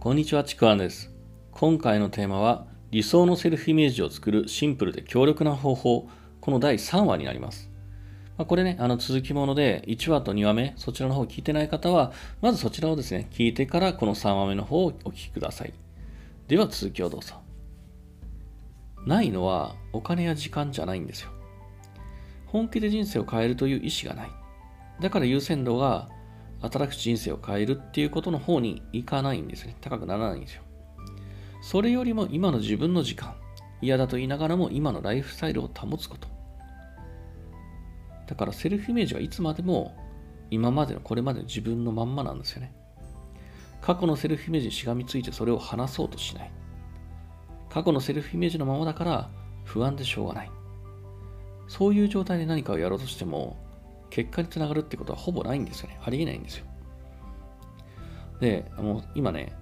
こんにちは、ちくわんです。今回のテーマは、理想のセルフイメージを作るシンプルで強力な方法、この第3話になります。まあ、これね、あの続きもので、1話と2話目、そちらの方を聞いてない方は、まずそちらをですね、聞いてからこの3話目の方をお聞きください。では続きをどうぞ。ないのはお金や時間じゃないんですよ。本気で人生を変えるという意思がない。だから優先度が働く人生を変えるっていうことの方に行かないんですね。高くならないんですよ。それよりも今の自分の時間、嫌だと言いながらも今のライフスタイルを保つこと。だからセルフイメージはいつまでも今までのこれまでの自分のまんまなんですよね。過去のセルフイメージにしがみついてそれを話そうとしない。過去のセルフイメージのままだから不安でしょうがない。そういう状態で何かをやろうとしても結果につながるってことはほぼないんですよね。ありえないんですよ。で、もう今ね、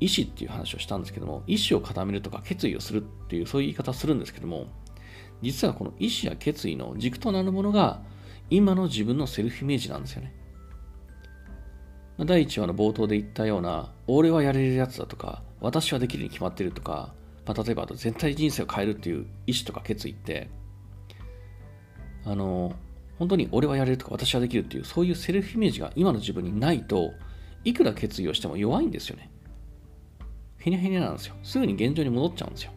意思っていう話をしたんですけども、意思を固めるとか決意をするっていうそういう言い方をするんですけども、実はこの意思や決意の軸となるものが今の自分のセルフイメージなんですよね。第1話の冒頭で言ったような、俺はやれるやつだとか、私はできるに決まってるとか、まあ、例えば全体人生を変えるっていう意思とか決意って、あの、本当に俺はやれるとか私はできるっていうそういうセルフイメージが今の自分にないといくら決意をしても弱いんですよね。へにゃへにゃなんですよ。すぐに現状に戻っちゃうんですよ。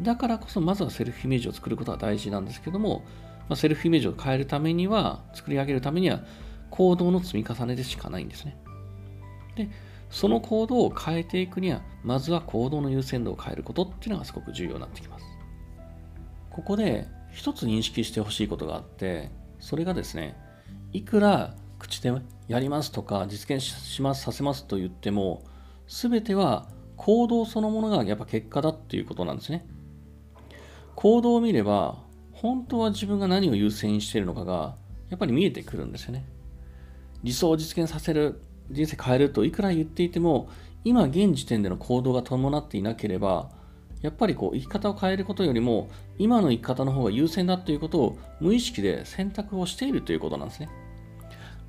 だからこそまずはセルフイメージを作ることが大事なんですけども、まあ、セルフイメージを変えるためには、作り上げるためには行動の積み重ねでしかないんですね。で、その行動を変えていくには、まずは行動の優先度を変えることっていうのがすごく重要になってきます。ここで一つ認識してほしいことがあって、それがですね、いくら口でやりますとか実現します、させますと言っても、すべては行動そのものがやっぱ結果だっていうことなんですね。行動を見れば、本当は自分が何を優先しているのかが、やっぱり見えてくるんですよね。理想を実現させる、人生変えるといくら言っていても、今現時点での行動が伴っていなければ、やっぱりこう生き方を変えることよりも今の生き方の方が優先だということを無意識で選択をしているということなんですね。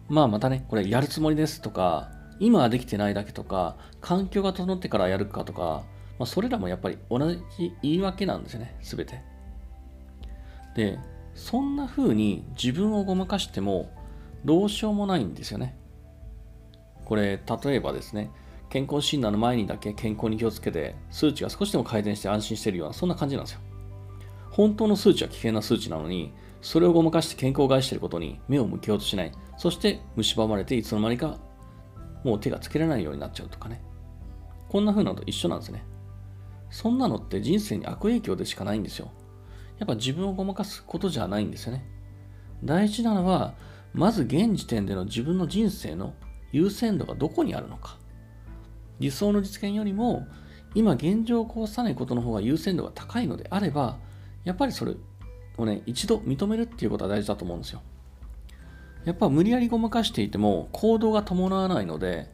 まあまたね、これやるつもりですとか、今はできてないだけとか、環境が整ってからやるかとか、まあ、それらもやっぱり同じ言い訳なんですよね、すべて。で、そんな風に自分をごまかしてもどうしようもないんですよね。これ、例えばですね、健康診断の前にだけ健康に気をつけて、数値が少しでも改善して安心してるような、そんな感じなんですよ。本当の数値は危険な数値なのに、それをごまかして健康を害していることに目を向けようとしない。そして蝕まれていつの間にかもう手がつけられないようになっちゃうとかね。こんな風なのと一緒なんですね。そんなのって人生に悪影響でしかないんですよ。やっぱ自分をごまかすことじゃないんですよね。大事なのは、まず現時点での自分の人生の優先度がどこにあるのか。理想の実現よりも今現状を壊さないことの方が優先度が高いのであればやっぱりそれをね一度認めるっていうことは大事だと思うんですよ。やっぱ無理やりごまかしていても行動が伴わないので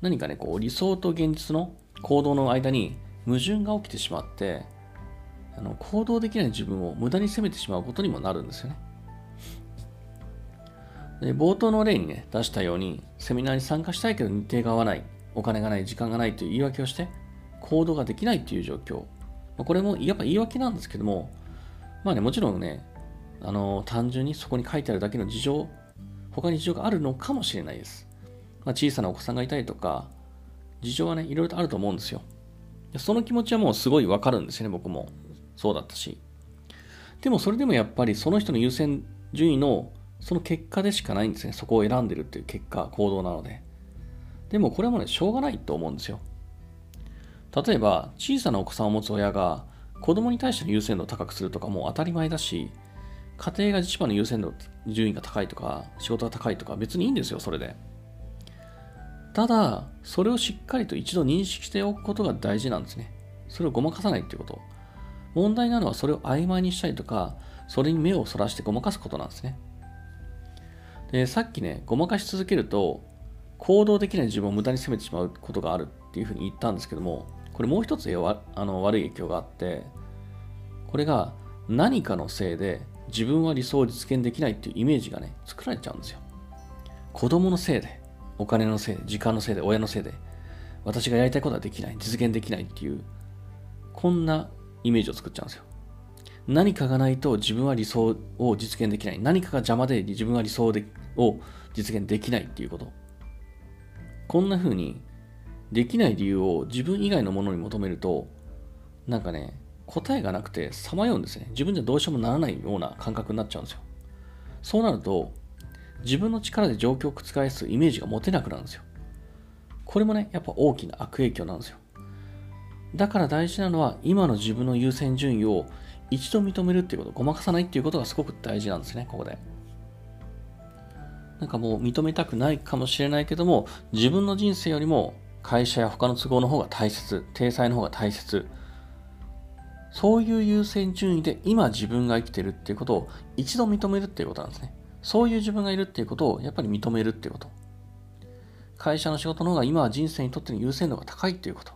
何かねこう理想と現実の行動の間に矛盾が起きてしまってあの行動できない自分を無駄に責めてしまうことにもなるんですよね。で冒頭の例にね出したようにセミナーに参加したいけど日程が合わない。お金がない、時間がないという言い訳をして、行動ができないという状況。まこれもやっぱ言い訳なんですけども、まあね、もちろんね、あの単純にそこに書いてあるだけの事情、他に事情があるのかもしれないです。まあ、小さなお子さんがいたりとか、事情はね、いろいろとあると思うんですよ。その気持ちはもうすごいわかるんですよね、僕も。そうだったし。でもそれでもやっぱりその人の優先順位のその結果でしかないんですね。そこを選んでるっていう結果、行動なので。でもこれもね、しょうがないと思うんですよ。例えば、小さなお子さんを持つ親が子供に対しての優先度を高くするとかも当たり前だし、家庭が一番の優先度、順位が高いとか、仕事が高いとか別にいいんですよ、それで。ただ、それをしっかりと一度認識しておくことが大事なんですね。それをごまかさないっていうこと。問題なのはそれを曖昧にしたりとか、それに目をそらしてごまかすことなんですね。で、さっきね、ごまかし続けると、行動できない自分を無駄に責めてしまうことがあるっていうふうに言ったんですけども、これもう一つあの悪い影響があって、これが何かのせいで自分は理想を実現できないっていうイメージがね、作られちゃうんですよ。子供のせいで、お金のせいで、時間のせいで、親のせいで、私がやりたいことはできない、実現できないっていう、こんなイメージを作っちゃうんですよ。何かがないと自分は理想を実現できない。何かが邪魔で自分は理想でを実現できないっていうこと。こんな風にできない理由を自分以外のものに求めると、なんかね、答えがなくてさまようんですね。自分じゃどうしようもならないような感覚になっちゃうんですよ。そうなると、自分の力で状況を覆すイメージが持てなくなるんですよ。これもね、やっぱ大きな悪影響なんですよ。だから大事なのは、今の自分の優先順位を一度認めるっていうこと、ごまかさないっていうことがすごく大事なんですね、ここで。なんかもう認めたくないかもしれないけども、自分の人生よりも会社や他の都合の方が大切、体裁の方が大切。そういう優先順位で今自分が生きてるっていうことを一度認めるっていうことなんですね。そういう自分がいるっていうことをやっぱり認めるっていうこと。会社の仕事の方が今は人生にとっての優先度が高いっていうこと。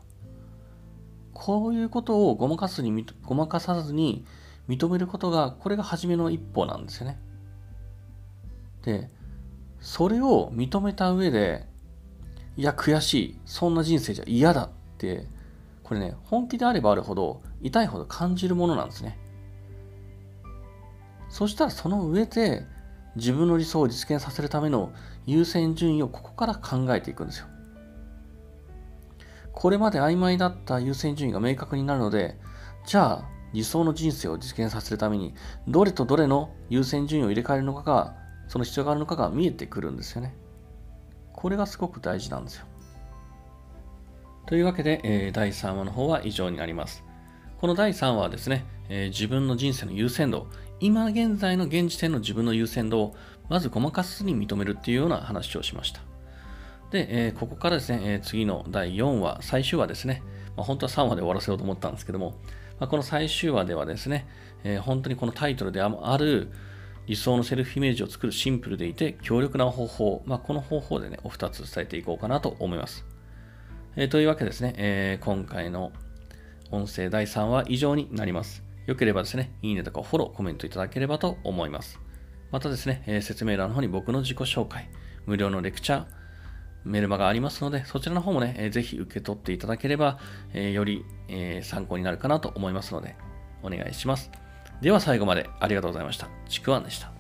こういうことをごまかすに、ごまかさずに認めることが、これが初めの一歩なんですよね。で、それを認めた上で、いや、悔しい。そんな人生じゃ嫌だって、これね、本気であればあるほど、痛いほど感じるものなんですね。そしたらその上で、自分の理想を実現させるための優先順位をここから考えていくんですよ。これまで曖昧だった優先順位が明確になるので、じゃあ理想の人生を実現させるために、どれとどれの優先順位を入れ替えるのかが、その必要があるのかが見えてくるんですよね。これがすごく大事なんですよ。というわけで、えー、第3話の方は以上になります。この第3話はですね、えー、自分の人生の優先度、今現在の現時点の自分の優先度をまずごまかすに認めるっていうような話をしました。で、えー、ここからですね、えー、次の第4話、最終話ですね、まあ、本当は3話で終わらせようと思ったんですけども、まあ、この最終話ではですね、えー、本当にこのタイトルである理想のセルフイメージを作るシンプルでいて強力な方法、まあ、この方法でね、お二つ伝えていこうかなと思います。えー、というわけですね、えー、今回の音声第3話以上になります。よければですね、いいねとかフォロー、コメントいただければと思います。またですね、えー、説明欄の方に僕の自己紹介、無料のレクチャー、メルマがありますので、そちらの方もね、えー、ぜひ受け取っていただければ、えー、より、え、参考になるかなと思いますので、お願いします。では最後までありがとうございました。ちくわんでした。